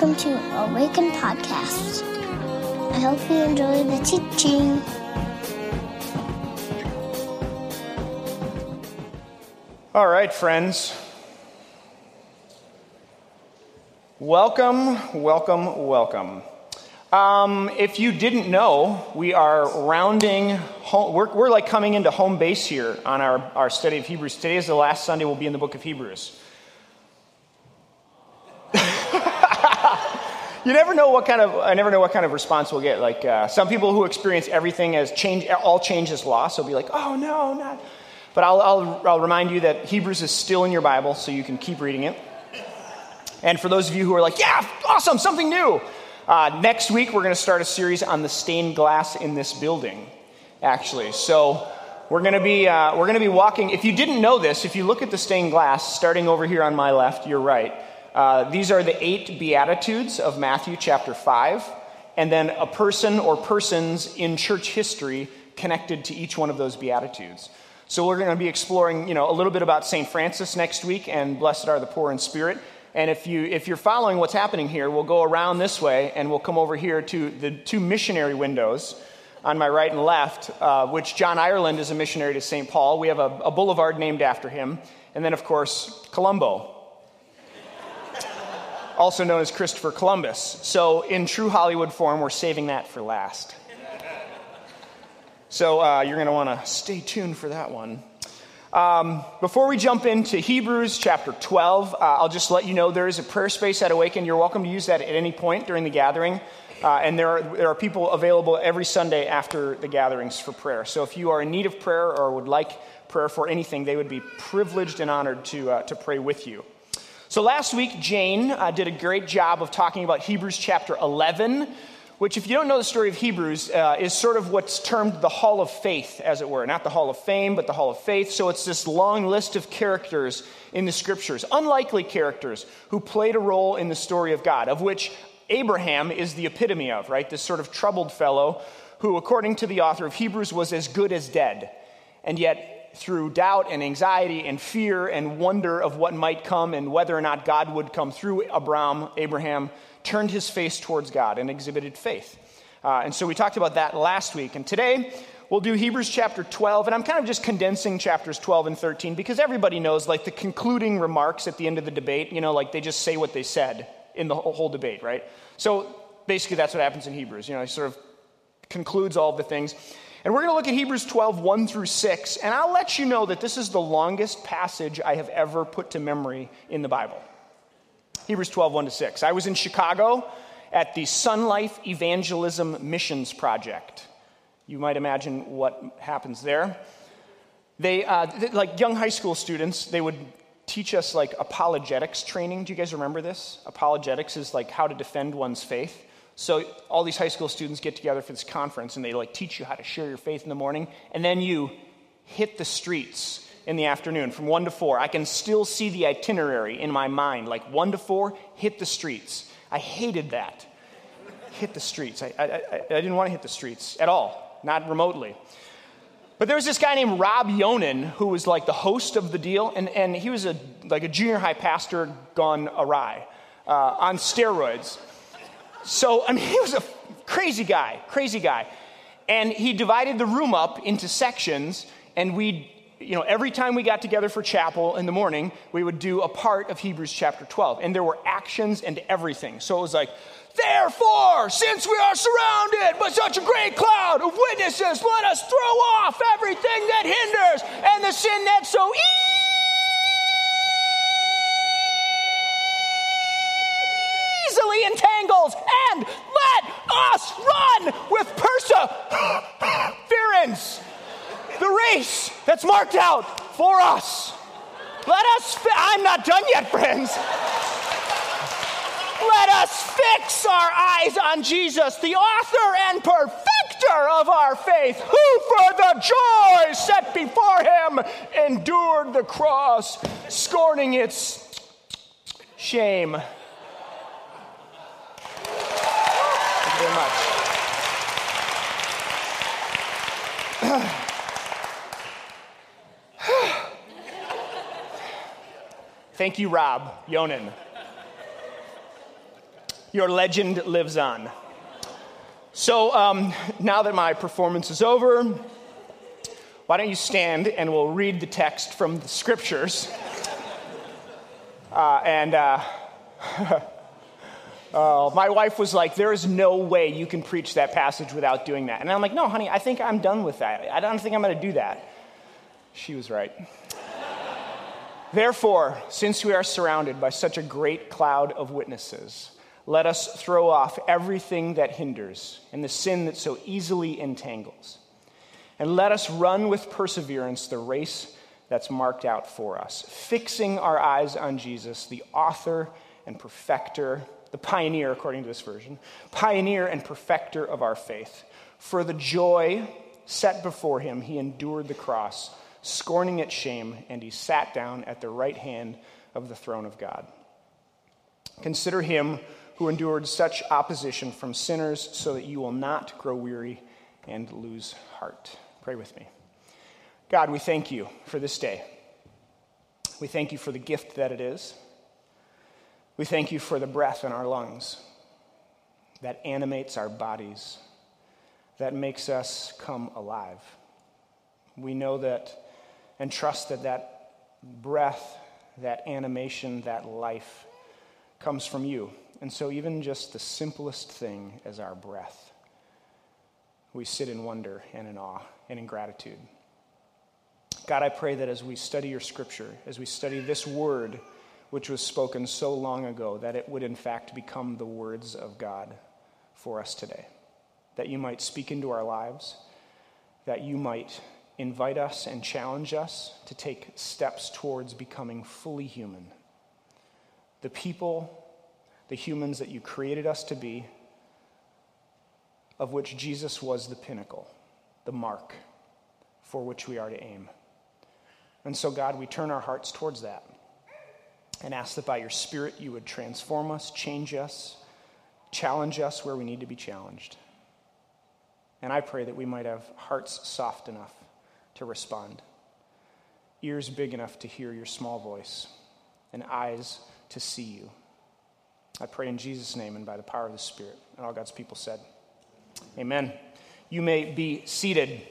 welcome to Awaken Podcast. I hope you enjoy the teaching. All right, friends. Welcome, welcome, welcome. Um, if you didn't know, we are rounding, home, we're, we're like coming into home base here on our, our study of Hebrews. Today is the last Sunday we'll be in the book of Hebrews. You never know what kind of I never know what kind of response we'll get. Like uh, some people who experience everything as change, all change is loss, will be like, "Oh no, not." But I'll, I'll, I'll remind you that Hebrews is still in your Bible, so you can keep reading it. And for those of you who are like, "Yeah, awesome, something new," uh, next week we're going to start a series on the stained glass in this building. Actually, so we're going to be uh, we're going to be walking. If you didn't know this, if you look at the stained glass, starting over here on my left, you're right. Uh, these are the eight Beatitudes of Matthew chapter 5, and then a person or persons in church history connected to each one of those Beatitudes. So we're going to be exploring, you know, a little bit about St. Francis next week and blessed are the poor in spirit. And if, you, if you're following what's happening here, we'll go around this way and we'll come over here to the two missionary windows on my right and left, uh, which John Ireland is a missionary to St. Paul. We have a, a boulevard named after him. And then, of course, Colombo, also known as Christopher Columbus. So, in true Hollywood form, we're saving that for last. So, uh, you're going to want to stay tuned for that one. Um, before we jump into Hebrews chapter 12, uh, I'll just let you know there is a prayer space at Awaken. You're welcome to use that at any point during the gathering. Uh, and there are, there are people available every Sunday after the gatherings for prayer. So if you are in need of prayer or would like prayer for anything, they would be privileged and honored to, uh, to pray with you. So last week, Jane uh, did a great job of talking about Hebrews chapter 11, which, if you don't know the story of Hebrews, uh, is sort of what's termed the Hall of Faith, as it were. Not the Hall of Fame, but the Hall of Faith. So it's this long list of characters in the scriptures, unlikely characters who played a role in the story of God, of which Abraham is the epitome of, right? This sort of troubled fellow who, according to the author of Hebrews, was as good as dead. And yet, through doubt and anxiety and fear and wonder of what might come and whether or not God would come through Abraham, Abraham turned his face towards God and exhibited faith. Uh, and so we talked about that last week. And today we'll do Hebrews chapter 12. And I'm kind of just condensing chapters 12 and 13 because everybody knows, like, the concluding remarks at the end of the debate, you know, like they just say what they said in the whole debate, right? So basically that's what happens in Hebrews. You know, he sort of concludes all the things. And we're going to look at Hebrews 12, 1 through 6. And I'll let you know that this is the longest passage I have ever put to memory in the Bible. Hebrews 12, 1 to 6. I was in Chicago at the Sun Life Evangelism Missions Project. You might imagine what happens there. They, uh, like young high school students, they would teach us like apologetics training. Do you guys remember this? Apologetics is like how to defend one's faith. So all these high school students get together for this conference and they like teach you how to share your faith in the morning and then you hit the streets in the afternoon from 1 to 4. I can still see the itinerary in my mind like 1 to 4 hit the streets. I hated that. Hit the streets. I, I, I, I didn't want to hit the streets at all, not remotely. But there was this guy named Rob Yonan who was like the host of the deal, and, and he was a, like a junior high pastor gone awry uh, on steroids. So, I mean, he was a crazy guy, crazy guy. And he divided the room up into sections, and we, you know, every time we got together for chapel in the morning, we would do a part of Hebrews chapter 12. And there were actions and everything. So it was like, Therefore, since we are surrounded by such a great cloud of witnesses, let us throw off everything that hinders and the sin that so easily entangles, and let us run with perseverance the race that's marked out for us. Let us, fi- I'm not done yet, friends. Let us fix our eyes on Jesus, the author and perfecter of our faith, who for the joy set before him endured the cross, scorning its shame. Thank you very much. Thank you, Rob Yonan. your legend lives on. So um, now that my performance is over, why don't you stand and we'll read the text from the scriptures. Uh, and uh, uh, my wife was like, There is no way you can preach that passage without doing that. And I'm like, No, honey, I think I'm done with that. I don't think I'm going to do that. She was right. Therefore, since we are surrounded by such a great cloud of witnesses, let us throw off everything that hinders and the sin that so easily entangles. And let us run with perseverance the race that's marked out for us, fixing our eyes on Jesus, the author and perfecter, the pioneer, according to this version, pioneer and perfecter of our faith. For the joy set before him, he endured the cross, scorning its shame, and he sat down at the right hand of the throne of God. Consider him who endured such opposition from sinners, so that you will not grow weary and lose heart. Pray with me. God, we thank you for this day. We thank you for the gift that it is. We thank you for the breath in our lungs that animates our bodies, that makes us come alive. We know that and trust that that breath, that animation, that life comes from you. And so, even just the simplest thing as our breath, we sit in wonder and in awe and in gratitude. God, I pray that as we study your scripture, as we study this word, which was spoken so long ago, that it would in fact become the words of God for us today. That you might speak into our lives, that you might invite us and challenge us to take steps towards becoming fully human. The people the humans that you created us to be, of which Jesus was the pinnacle, the mark for which we are to aim. And so, God, we turn our hearts towards that and ask that by your Spirit you would transform us, change us, challenge us where we need to be challenged. And I pray that we might have hearts soft enough to respond, ears big enough to hear your small voice, and eyes to see you. I pray in Jesus' name and by the power of the Spirit. And all God's people said, Amen. You may be seated.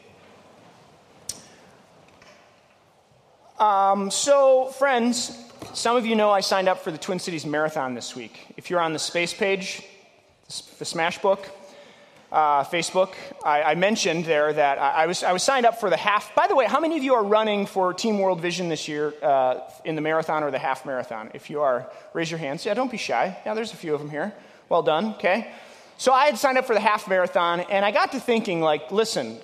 Um, so, friends, some of you know I signed up for the Twin Cities Marathon this week. If you're on the space page, the Smash Book, uh, Facebook, I, I, mentioned there that I, I, was, I was signed up for the half. By the way, how many of you are running for Team World Vision this year uh, in the marathon or the half marathon? If you are, raise your hands. Yeah, don't be shy. Yeah, there's a few of them here. Well done, okay? So I had signed up for the half marathon, and I got to thinking, like, listen,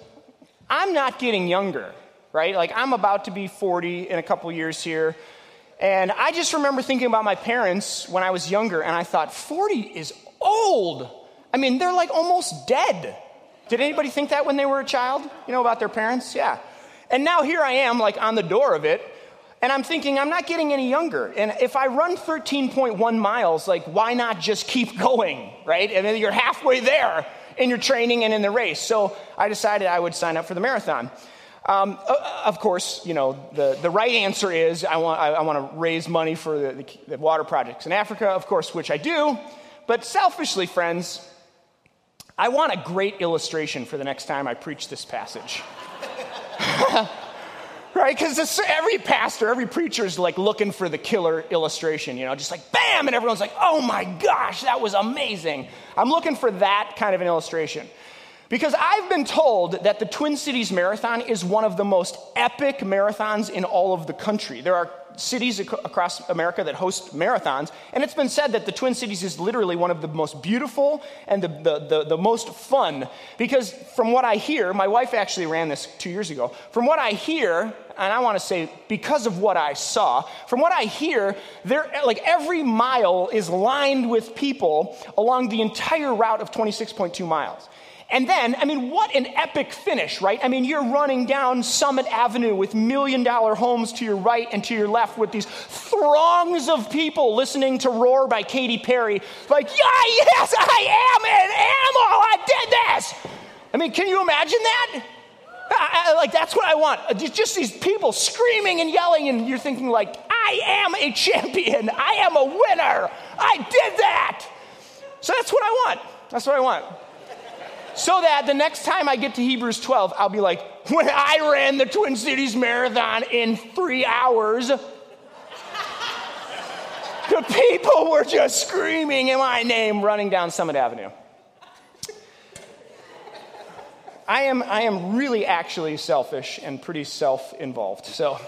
I'm not getting younger, right? Like, I'm about to be 40 in a couple years here. And I just remember thinking about my parents when I was younger, and I thought, 40 is old. I mean, they're like almost dead. Did anybody think that when they were a child? You know about their parents? Yeah. And now here I am, like on the door of it, and I'm thinking, I'm not getting any younger. And if I run 13.1 miles, like, why not just keep going, right? And then you're halfway there in your training and in the race. So I decided I would sign up for the marathon. Um, of course, you know, the, the right answer is I want, I, I want to raise money for the, the, the water projects in Africa, of course, which I do. But selfishly, friends, I want a great illustration for the next time I preach this passage. right? Because every pastor, every preacher is like looking for the killer illustration, you know, just like bam, and everyone's like, oh my gosh, that was amazing. I'm looking for that kind of an illustration. Because I've been told that the Twin Cities Marathon is one of the most epic marathons in all of the country. There are cities ac- across America that host marathons, and it's been said that the Twin Cities is literally one of the most beautiful and the, the, the, the, most fun. Because from what I hear, my wife actually ran this two years ago. From what I hear, and I want to say because of what I saw, from what I hear, there like every mile is lined with people along the entire route of 26.2 miles. And then, I mean, what an epic finish, right? I mean, you're running down Summit Avenue with million dollar homes to your right and to your left with these throngs of people listening to Roar by Katy Perry. Like, yeah, yes, I am an animal. I did this. I mean, can you imagine that? I, I, like, that's what I want. Uh, just, just these people screaming and yelling, and you're thinking, like, I am a champion. I am a winner. I did that. So that's what I want. That's what I want. So that the next time I get to Hebrews 12, I'll be like, when I ran the Twin Cities Marathon in three hours, the people were just screaming in my name running down Summit Avenue. I am, I am really actually selfish and pretty self involved. So,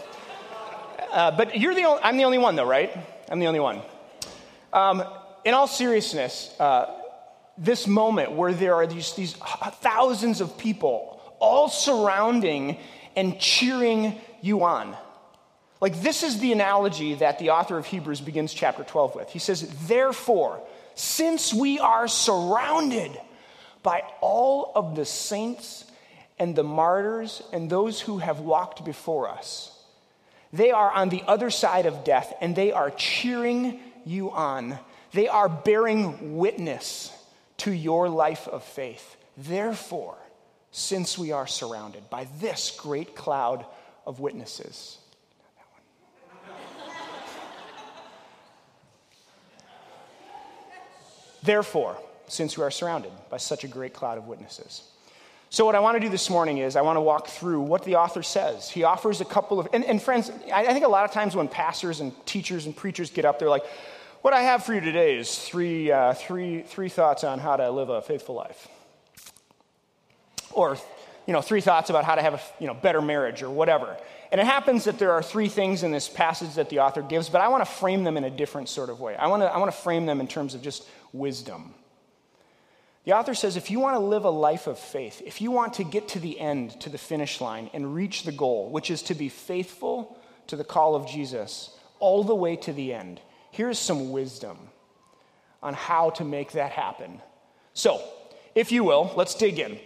uh, but you're the only, I'm the only one though, right? I'm the only one. Um, in all seriousness, uh, this moment where there are these, these thousands of people all surrounding and cheering you on. Like, this is the analogy that the author of Hebrews begins chapter 12 with. He says, Therefore, since we are surrounded by all of the saints and the martyrs and those who have walked before us, they are on the other side of death and they are cheering you on. They are bearing witness to your life of faith. Therefore, since we are surrounded by this great cloud of witnesses, Therefore, since we are surrounded by such a great cloud of witnesses. So, what I want to do this morning is I want to walk through what the author says. He offers a couple of, and, and friends, I, I think a lot of times when pastors and teachers and preachers get up, they're like, what I have for you today is three, uh, three, three thoughts on how to live a faithful life. Or, you know, three thoughts about how to have a you know, better marriage or whatever. And it happens that there are three things in this passage that the author gives, but I want to frame them in a different sort of way. I want to, I want to frame them in terms of just wisdom. The author says if you want to live a life of faith, if you want to get to the end, to the finish line, and reach the goal, which is to be faithful to the call of Jesus all the way to the end, here's some wisdom on how to make that happen. So, if you will, let's dig in.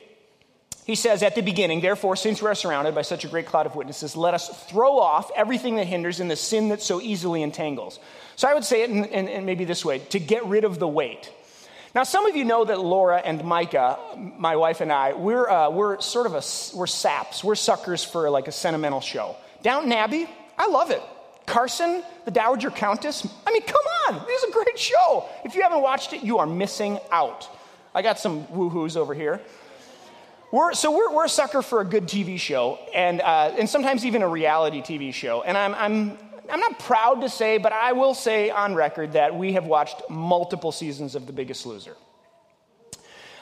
He says at the beginning, therefore, since we are surrounded by such a great cloud of witnesses, let us throw off everything that hinders and the sin that so easily entangles. So I would say it in, in, in maybe this way to get rid of the weight. Now, some of you know that Laura and Micah, my wife and I, we're, uh, we're sort of a, we're saps. We're suckers for like a sentimental show. Downton Abbey, I love it. Carson, the Dowager Countess. I mean, come on, this is a great show. If you haven't watched it, you are missing out. I got some woohoos over here. We're, so we're, we're a sucker for a good TV show, and, uh, and sometimes even a reality TV show. And I'm, I'm, I'm not proud to say, but I will say on record that we have watched multiple seasons of The Biggest Loser.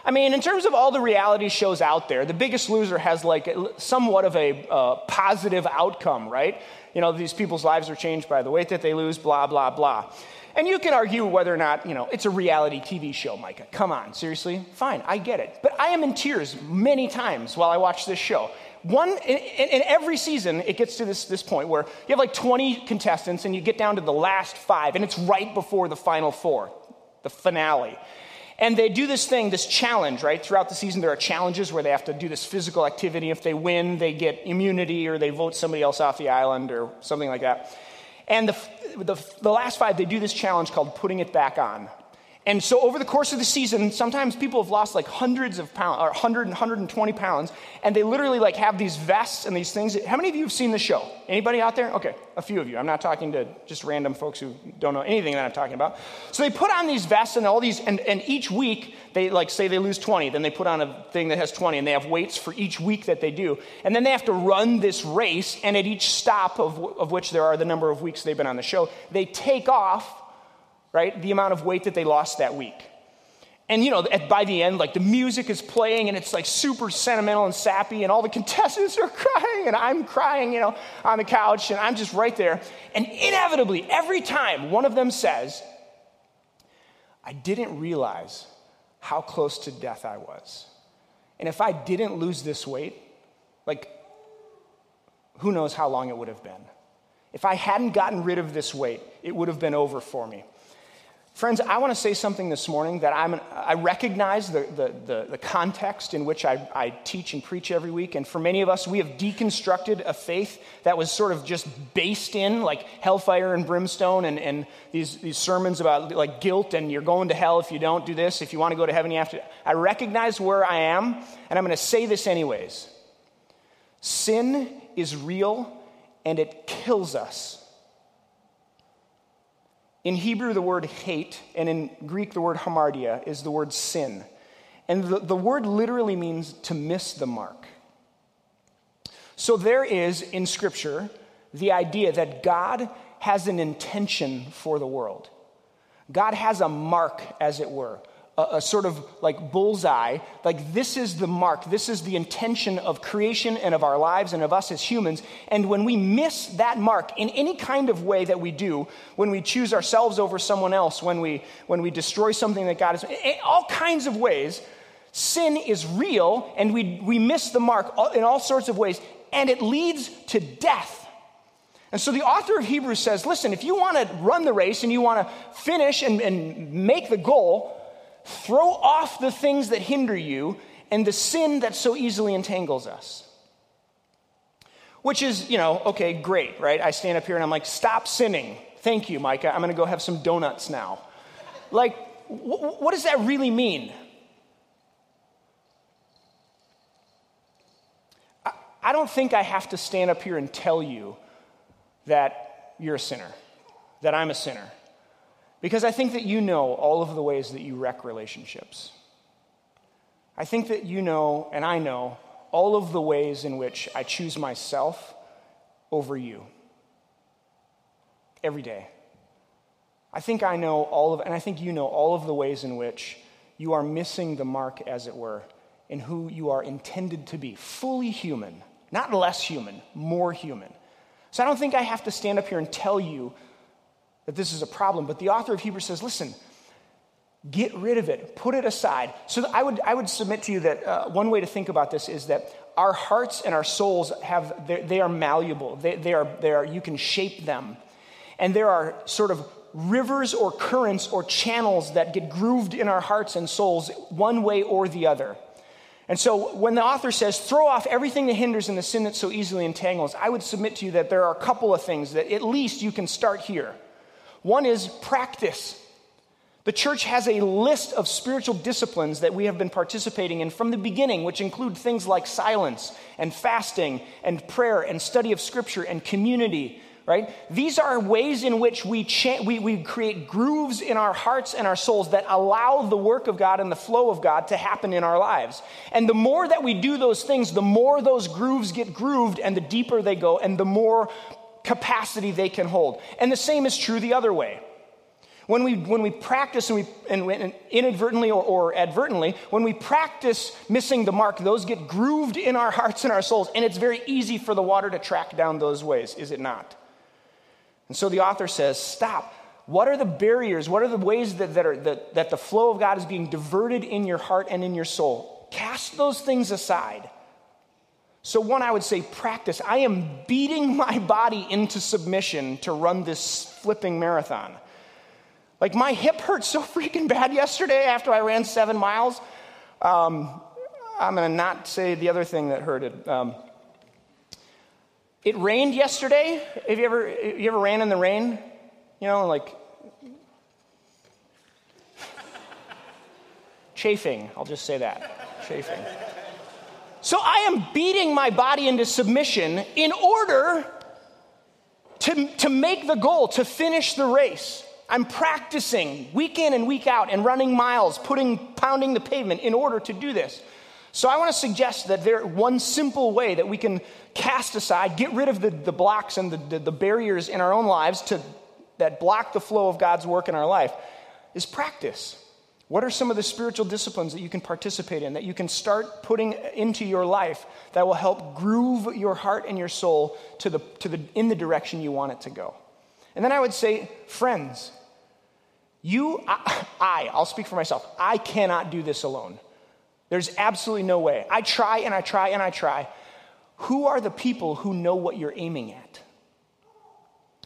I mean, in terms of all the reality shows out there, The Biggest Loser has like somewhat of a uh, positive outcome, right? You know, these people's lives are changed by the weight that they lose, blah, blah, blah. And you can argue whether or not, you know, it's a reality TV show, Micah. Come on, seriously? Fine, I get it. But I am in tears many times while I watch this show. One, in, in, every season, it gets to this, this point where you have like 20 contestants and you get down to the last five, and it's right before the final four, the finale. And they do this thing, this challenge, right? Throughout the season, there are challenges where they have to do this physical activity. If they win, they get immunity or they vote somebody else off the island or something like that. And the, the, the last five, they do this challenge called putting it back on. And so over the course of the season, sometimes people have lost like hundreds of pounds, or 100 and 120 pounds, and they literally like have these vests and these things. How many of you have seen the show? Anybody out there? Okay, a few of you. I'm not talking to just random folks who don't know anything that I'm talking about. So they put on these vests and all these, and, and each week they like say they lose 20, then they put on a thing that has 20, and they have weights for each week that they do. And then they have to run this race, and at each stop of, of which there are the number of weeks they've been on the show, they take off right? The amount of weight that they lost that week. And you know, by the end, like the music is playing and it's like super sentimental and sappy, and all the contestants are crying, and I'm crying, you know, on the couch, and I'm just right there. And inevitably, every time one of them says, I didn't realize how close to death I was. And if I didn't lose this weight, like, who knows how long it would have been. If I hadn't gotten rid of this weight, it would have been over for me. Friends, I want to say something this morning that I'm, I recognize the, the, the, the context in which I, I, teach and preach every week. And for many of us, we have deconstructed a faith that was sort of just based in like hellfire and brimstone and, and these, these sermons about like guilt and you're going to hell if you don't do this. If you want to go to heaven, you have to. I recognize where I am, and I'm going to say this anyways. Sin is real and it kills us In Hebrew, the word hate, and in Greek, the word hamartia, is the word sin. And the, the word literally means to miss the mark. So there is in Scripture the idea that God has an intention for the world. God has a mark, as it were, a, a, sort of like bullseye. Like, this is the mark, this is the intention of creation and of our lives and of us as humans. And when we miss that mark in any kind of way that we do, when we choose ourselves over someone else, when we, when we destroy something that God has, all kinds of ways, sin is real and we, we miss the mark in all sorts of ways, and it leads to death. And so the author of Hebrews says listen, if you want to run the race and you want to finish and, and make the goal, throw off the things that hinder you and the sin that so easily entangles us. Which is, you know, okay, great, right? I stand up here and I'm like, stop sinning. Thank you, Micah. I'm going to go have some donuts now. Like, wh- what does that really mean? I, I don't think I have to stand up here and tell you that you're a sinner, that I'm a sinner. Because I think that you know all of the ways that you wreck relationships. I think that you know, and I know, all of the ways in which I choose myself over you every day. I think I know all of, and I think you know all of the ways in which you are missing the mark, as it were, in who you are intended to be fully human, not less human, more human. So I don't think I have to stand up here and tell you that this is a problem, but the author of Hebrews says, listen, get rid of it, put it aside. So I would, I would submit to you that uh, one way to think about this is that our hearts and our souls have, they are malleable. They, they, are, they are, you can shape them. And there are sort of rivers or currents or channels that get grooved in our hearts and souls one way or the other. And so when the author says, throw off everything that hinders and the sin that so easily entangles, I would submit to you that there are a couple of things that at least you can start here. One is practice. The church has a list of spiritual disciplines that we have been participating in from the beginning, which include things like silence and fasting and prayer and study of scripture and community right? These are ways in which we, cha- we, we create grooves in our hearts and our souls that allow the work of God and the flow of God to happen in our lives. And the more that we do those things, the more those grooves get grooved and the deeper they go and the more capacity they can hold. And the same is true the other way. When we, when we practice and we and inadvertently or, or advertently, when we practice missing the mark, those get grooved in our hearts and our souls, and it's very easy for the water to track down those ways, is it not? And so the author says, stop. What are the barriers? What are the ways that, that, are, that, that the flow of God is being diverted in your heart and in your soul? Cast those things aside. So, one, I would say practice. I am beating my body into submission to run this flipping marathon. Like, my hip hurt so freaking bad yesterday after I ran seven miles. Um, I'm going to not say the other thing that hurted. Um, it rained yesterday. Have you ever, you ever ran in the rain? You know, like chafing. I'll just say that chafing. So I am beating my body into submission in order to, to make the goal, to finish the race. I'm practicing week in and week out and running miles, putting, pounding the pavement in order to do this. So I want to suggest that there one simple way that we can cast aside, get rid of the, the blocks and the, the, the barriers in our own lives to, that block the flow of God's work in our life is practice. What are some of the spiritual disciplines that you can participate in, that you can start putting into your life that will help groove your heart and your soul to the, to the, in the direction you want it to go? And then I would say, friends, you, I, I, I'll speak for myself, I cannot do this alone. There's absolutely no way. I try and I try and I try. Who are the people who know what you're aiming at?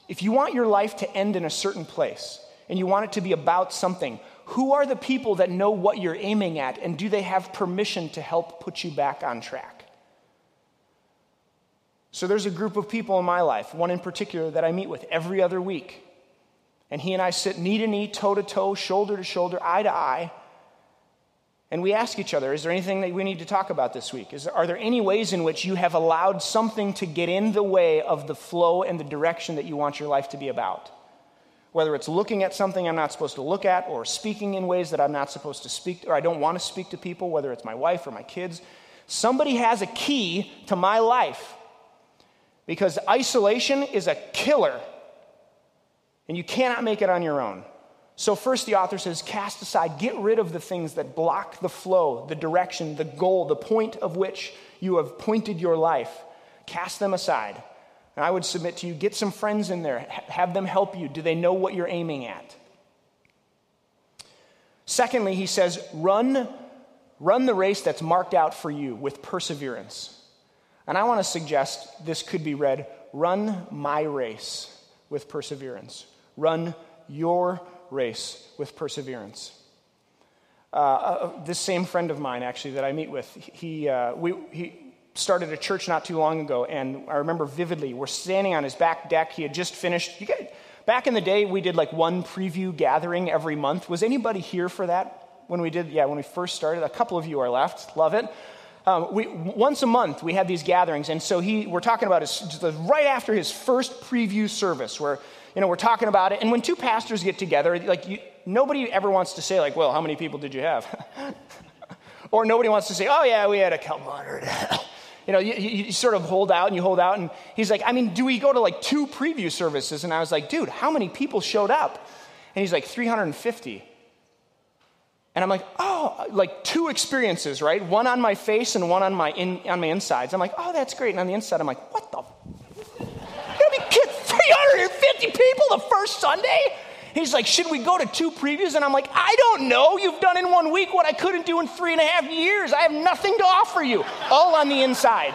If you want your life to end in a certain place and you want it to be about something, who are the people that know what you're aiming at and do they have permission to help put you back on track? So there's a group of people in my life, one in particular that I meet with every other week. And he and I sit knee to knee, toe to toe, shoulder to shoulder, eye to eye, and we ask each other, is there anything that we need to talk about this week? Is there, are there any ways in which you have allowed something to get in the way of the flow and the direction that you want your life to be about? Whether it's looking at something I'm not supposed to look at, or speaking in ways that I'm not supposed to speak, or I don't want to speak to people, whether it's my wife or my kids. Somebody has a key to my life because isolation is a killer, and you cannot make it on your own. So, first, the author says, cast aside, get rid of the things that block the flow, the direction, the goal, the point of which you have pointed your life. Cast them aside. And I would submit to you get some friends in there, have them help you. Do they know what you're aiming at? Secondly, he says, run, run the race that's marked out for you with perseverance. And I want to suggest this could be read run my race with perseverance. Run your race with perseverance. Uh, uh, this same friend of mine, actually, that I meet with, he, uh, we, he, started a church not too long ago, and I remember vividly, we're standing on his back deck. He had just finished. You Guys, back in the day, we did like one preview gathering every month. Was anybody here for that when we did? Yeah, when we first started. A couple of you are left. Love it. Um, we, once a month, we had these gatherings, and so he, we're talking about his, right after his first preview service, where you know we're talking about it. And when two pastors get together, like you, nobody ever wants to say like, "Well, how many people did you have?" or nobody wants to say, "Oh yeah, we had a couple hundred. You know, you, you, sort of hold out and you hold out. And he's like, I mean, do we go to like two preview services? And I was like, dude, how many people showed up? And he's like, 350. And I'm like, oh, like two experiences, right? One on my face and one on my, in, on my insides. I'm like, oh, that's great. And on the inside, I'm like, what the? You know, 350 people the first Sunday? He's like, Should we go to two previews? And I'm like, I don't know. You've done in one week what I couldn't do in three and a half years. I have nothing to offer you. All on the inside.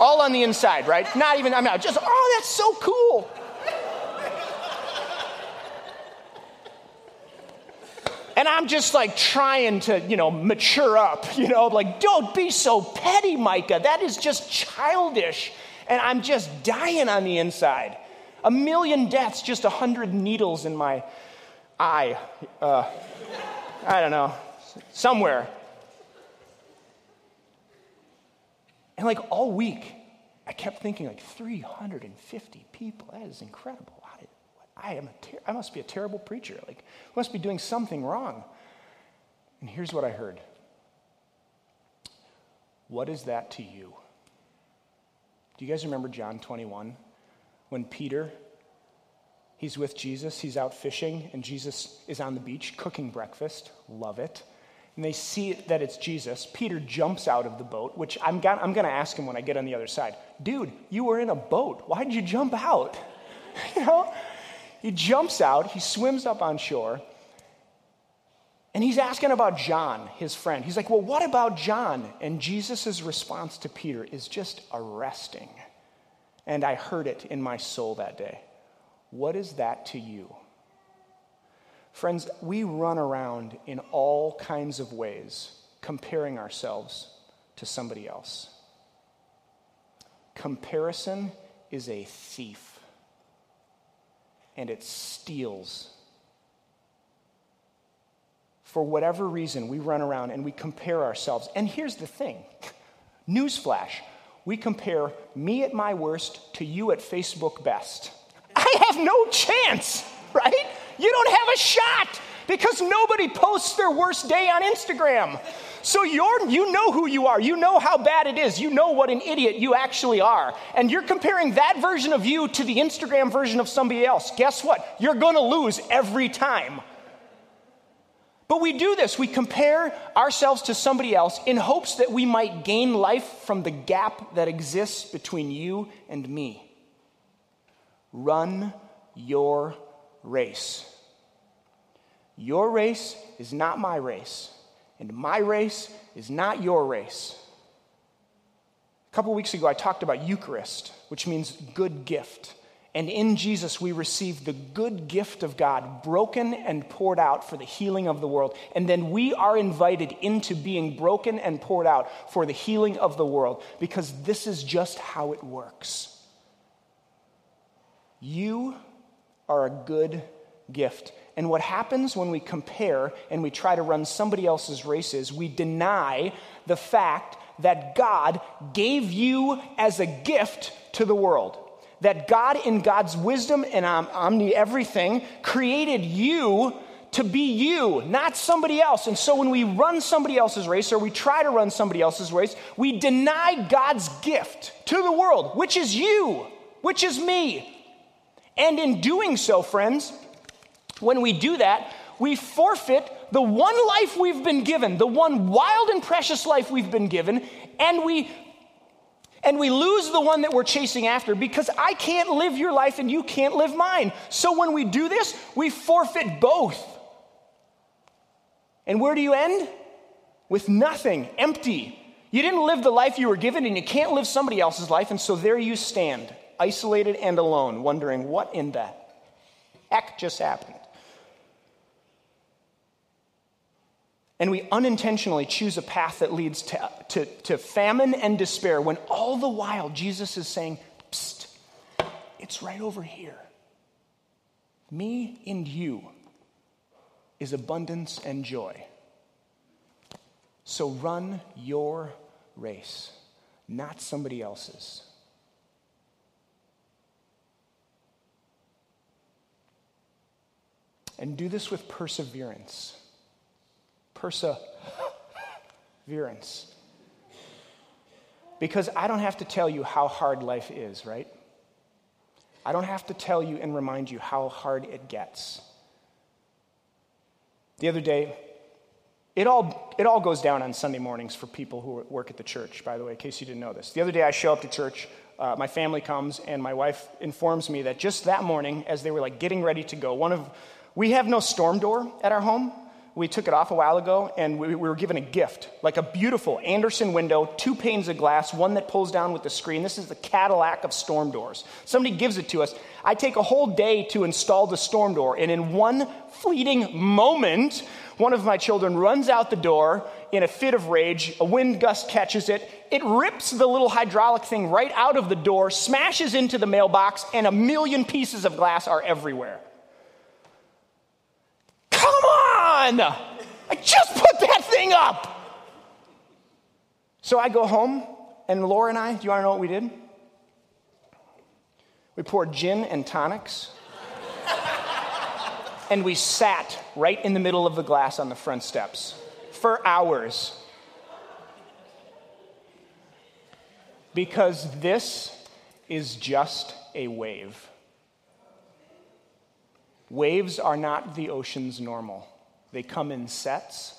All on the inside, right? Not even, I'm out. Just, oh, that's so cool. And I'm just like trying to, you know, mature up, you know, like, don't be so petty, Micah. That is just childish. And I'm just dying on the inside. A million deaths, just a hundred needles in my eye. Uh, I don't know, somewhere. And like all week, I kept thinking like 350 people. That is incredible. I am ter- I must be a terrible preacher. Like, I must be doing something wrong. And here's what I heard. What is that to you? Do you guys remember John 21? When Peter, he's with Jesus, he's out fishing, and Jesus is on the beach cooking breakfast. Love it. And they see that it's Jesus. Peter jumps out of the boat, which I'm, I'm going to ask him when I get on the other side. Dude, you were in a boat. Why did you jump out? you know? He jumps out, he swims up on shore, and he's asking about John, his friend. He's like, Well, what about John? And Jesus' response to Peter is just arresting. And I heard it in my soul that day. What is that to you? Friends, we run around in all kinds of ways comparing ourselves to somebody else. Comparison is a thief, and it steals. For whatever reason, we run around and we compare ourselves. And here's the thing newsflash we compare me at my worst to you at Facebook best. I have no chance, right? You don't have a shot because nobody posts their worst day on Instagram. So you're, you know who you are. You know how bad it is. You know what an idiot you actually are. And you're comparing that version of you to the Instagram version of somebody else. Guess what? You're going to lose every time. But we do this. We compare ourselves to somebody else in hopes that we might gain life from the gap that exists between you and me. Run your race. Your race is not my race, and my race is not your race. A couple weeks ago, I talked about Eucharist, which means good gift. And in Jesus, we receive the good gift of God, broken and poured out for the healing of the world. And then we are invited into being broken and poured out for the healing of the world because this is just how it works. You are a good gift. And what happens when we compare and we try to run somebody else's races, we deny the fact that God gave you as a gift to the world that God, in God's wisdom and omni everything, created you to be you, not somebody else. And so when we run somebody else's race or we try to run somebody else's race, we deny God's gift to the world, which is you, which is me. And in doing so, friends, when we do that, we forfeit the one life we've been given, the one wild and precious life we've been given, and we and we lose the one that we're chasing after because I can't live your life and you can't live mine. So when we do this, we forfeit both. And where do you end? With nothing, empty. You didn't live the life you were given, and you can't live somebody else's life, and so there you stand, isolated and alone, wondering what in the heck just happened. And we unintentionally choose a path that leads to, to, to, famine and despair when all the while Jesus is saying, Psst, it's right over here. Me and you is abundance and joy. So run your race, not somebody else's. And do this with perseverance perseverance. Because I don't have to tell you how hard life is, right? I don't have to tell you and remind you how hard it gets. The other day, it all, it all goes down on Sunday mornings for people who work at the church, by the way, in case you didn't know this. The other day, I show up to church, uh, my family comes, and my wife informs me that just that morning, as they were like getting ready to go, one of, we have no storm door at our home, we took it off a while ago and we, we, were given a gift like a beautiful Andersen window, two panes of glass, one that pulls down with the screen. This is the Cadillac of storm doors. Somebody gives it to us. I take a whole day to install the storm door, and in one fleeting moment, one of my children runs out the door in a fit of rage. A wind gust catches it. It rips the little hydraulic thing right out of the door, smashes into the mailbox, and a million pieces of glass are everywhere. On! I just put that thing up! So I go home, and Laura and I, do you want to know what we did? We poured gin and tonics, and we sat right in the middle of the glass on the front steps for hours. Because this is just a wave. Waves are not the ocean's normal. They come in sets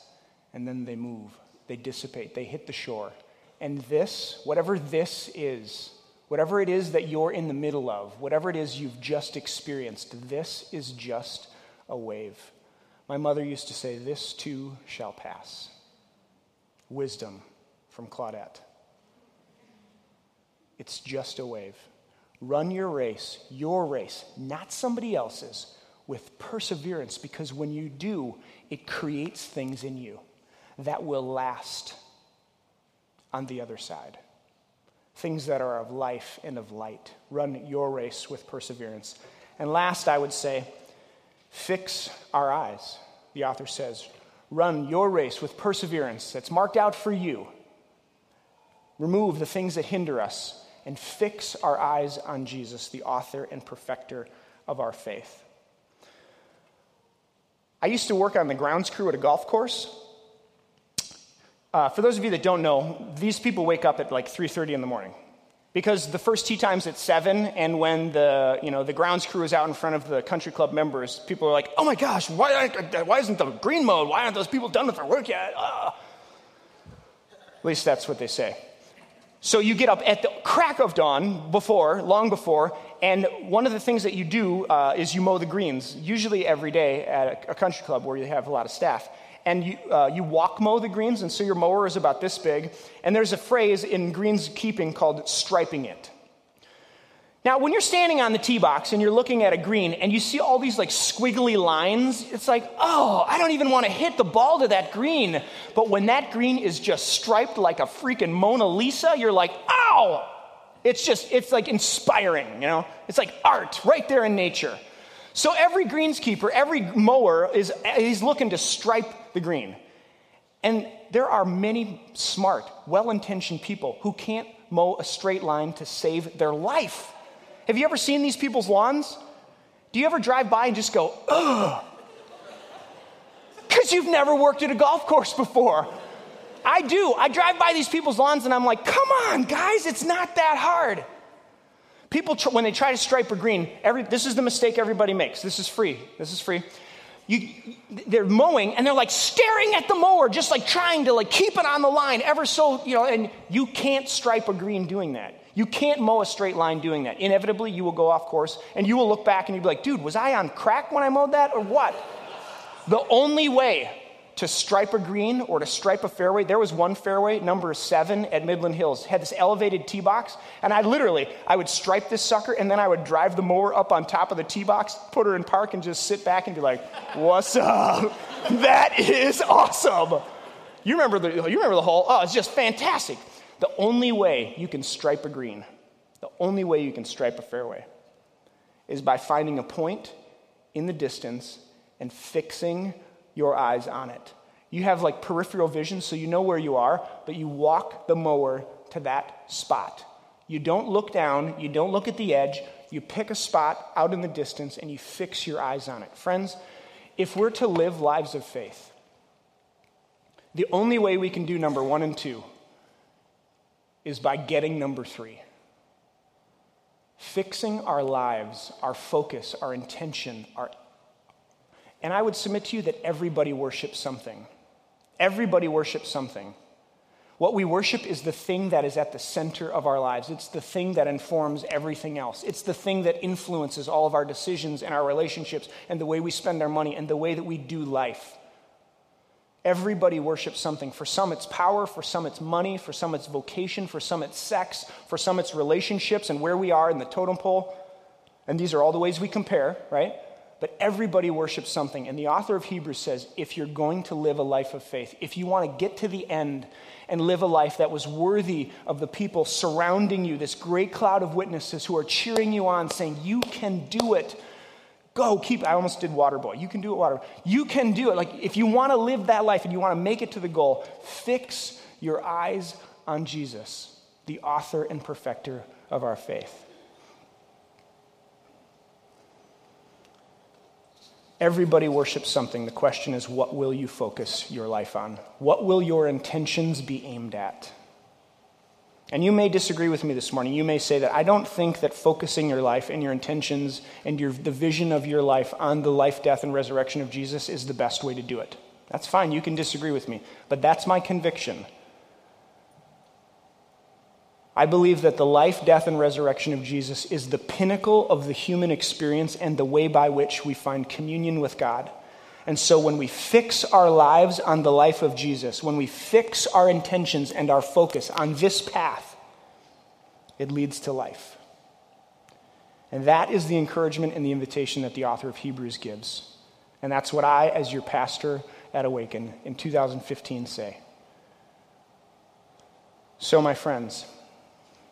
and then they move, they dissipate, they hit the shore. And this, whatever this is, whatever it is that you're in the middle of, whatever it is you've just experienced, this is just a wave. My mother used to say, This too shall pass. Wisdom from Claudette. It's just a wave. Run your race, your race, not somebody else's, with perseverance, because when you do, it creates things in you that will last on the other side. Things that are of life and of light. Run your race with perseverance. And last, I would say, fix our eyes. The author says, run your race with perseverance that's marked out for you. Remove the things that hinder us and fix our eyes on Jesus, the author and perfecter of our faith. I used to work on the grounds crew at a golf course. Uh, for those of you that don't know, these people wake up at like 3.30 in the morning because the first tee time's at 7 and when the, you know, the grounds crew is out in front of the country club members, people are like, oh my gosh, why, why isn't the green mowed? Why aren't those people done with their work yet? Uh. At least that's what they say. So you get up at the crack of dawn before, long before, and one of the things that you do uh, is you mow the greens, usually every day at a, a, country club where you have a lot of staff. And you, uh, you walk mow the greens, and so your mower is about this big. And there's a phrase in greens keeping called striping it. Now, when you're standing on the tee box and you're looking at a green and you see all these like squiggly lines, it's like, oh, I don't even want to hit the ball to that green. But when that green is just striped like a freaking Mona Lisa, you're like, ow! It's just, it's like inspiring, you know? It's like art right there in nature. So every greenskeeper, every mower is he's looking to stripe the green. And there are many smart, well intentioned people who can't mow a straight line to save their life. Have you ever seen these people's lawns? Do you ever drive by and just go, ugh? Because you've never worked at a golf course before. I do. I drive by these people's lawns and I'm like, come on, guys, it's not that hard. People, tr- when they try to stripe a green, every, this is the mistake everybody makes. This is free. This is free. You, they're mowing and they're like staring at the mower, just like trying to like keep it on the line ever so, you know, and you can't stripe a green doing that. You can't mow a straight line doing that. Inevitably, you will go off course and you will look back and you'll be like, dude, was I on crack when I mowed that or what? The only way to stripe a green or to stripe a fairway. There was one fairway, number seven at Midland Hills, had this elevated tee box, and I literally I would stripe this sucker, and then I would drive the mower up on top of the tee box, put her in park, and just sit back and be like, "What's up? that is awesome." You remember the you remember the hole? Oh, it's just fantastic. The only way you can stripe a green, the only way you can stripe a fairway, is by finding a point in the distance and fixing your eyes on it. You have like peripheral vision, so you know where you are, but you walk the mower to that spot. You don't look down, you don't look at the edge, you pick a spot out in the distance and you fix your eyes on it. Friends, if we're to live lives of faith, the only way we can do number one and two is by getting number three. Fixing our lives, our focus, our intention, our and I would submit to you that everybody worships something. Everybody worships something. What we worship is the thing that is at the center of our lives. It's the thing that informs everything else. It's the thing that influences all of our decisions and our relationships and the way we spend our money and the way that we do life. Everybody worships something. For some, it's power. For some, it's money. For some, it's vocation. For some, it's sex. For some, it's relationships and where we are in the totem pole. And these are all the ways we compare, right? but everybody worships something. And the author of Hebrews says if you're going to live a life of faith, if you want to get to the end and live a life that was worthy of the people surrounding you, this great cloud of witnesses who are cheering you on, saying, You can do it. Go, keep. I almost did water boy. You can do it, water. You can do it. Like, if you want to live that life and you want to make it to the goal, fix your eyes on Jesus, the author and perfecter of our faith. Everybody worships something. The question is, what will you focus your life on? What will your intentions be aimed at? And you may disagree with me this morning. You may say that I don't think that focusing your life and your intentions and your, the vision of your life on the life, death, and resurrection of Jesus is the best way to do it. That's fine. You can disagree with me. But that's my conviction. I believe that the life, death, and resurrection of Jesus is the pinnacle of the human experience and the way by which we find communion with God. And so when we fix our lives on the life of Jesus, when we fix our intentions and our focus on this path, it leads to life. And that is the encouragement and the invitation that the author of Hebrews gives. And that's what I, as your pastor at Awaken in 2015, say. So, my friends,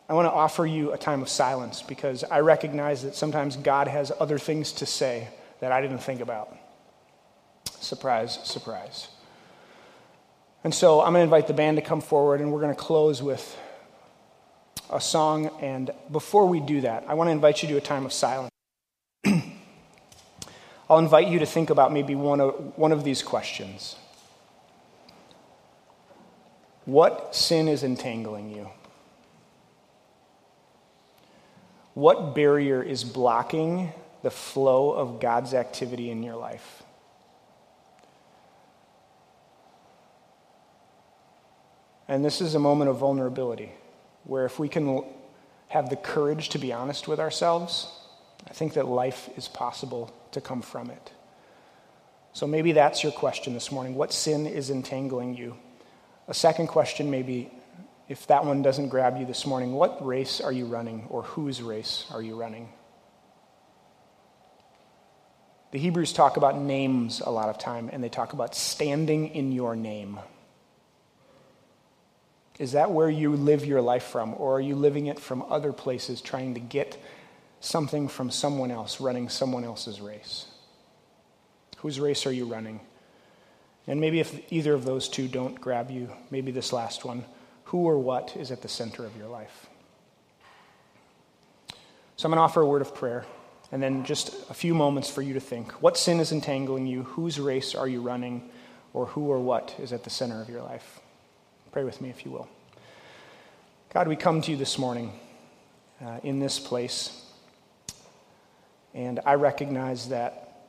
I want to offer you a time of silence because I recognize that sometimes God has other things to say that I didn't think about. Surprise, surprise. And so I'm going to invite the band to come forward and we're going to close with a song. And before we do that, I want to invite you to a time of silence. I'll invite you to think about maybe one of, one of these questions What sin is entangling you? What barrier is blocking the flow of God's activity in your life? And this is a moment of vulnerability where if we can have the courage to be honest with ourselves, I think that life is possible to come from it. So maybe that's your question this morning. What sin is entangling you? A second question maybe if that one doesn't grab you this morning, what race are you running or whose race are you running? The Hebrews talk about names a lot of time, and they talk about standing in your name. Is that where you live your life from, or are you living it from other places, trying to get something from someone else, running someone else's race? Whose race are you running? And maybe if either of those two don't grab you, maybe this last one who or what is at the center of your life. So I'm going to offer a word of prayer and then just a few moments for you to think. What sin is entangling you? Whose race are you running? Or who or what is at the center of your life? Pray with me if you will. God, we come to you this morning uh, in this place. And I recognize that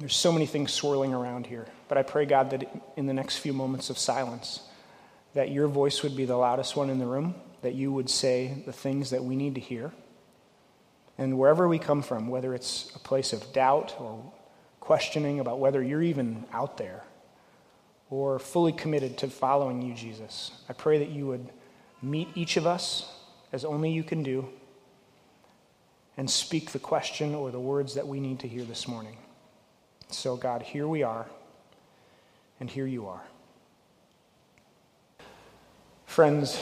there's so many things swirling around here. But I pray, God, that in the next few moments of silence, that your voice would be the loudest one in the room, that you would say the things that we need to hear. And wherever we come from, whether it's a place of doubt or questioning about whether you're even out there or fully committed to following you, Jesus, I pray that you would meet each of us as only you can do and speak the question or the words that we need to hear this morning. So, God, here we are, and here you are. Friends,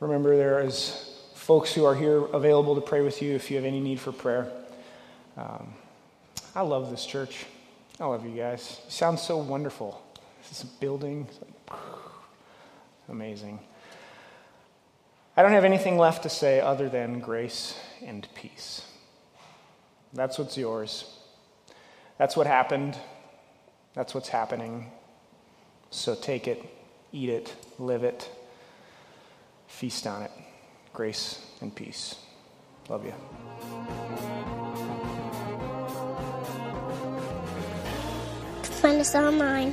remember there is folks who are here available to pray with you if you have any need for prayer. Um, I love this church. I love you guys. You sound so wonderful. This building, like, amazing. I don't have anything left to say other than grace and peace. That's what's yours. That's what happened. That's what's happening. So take it, eat it, live it, feast on it. Grace and peace. Love you. Find us online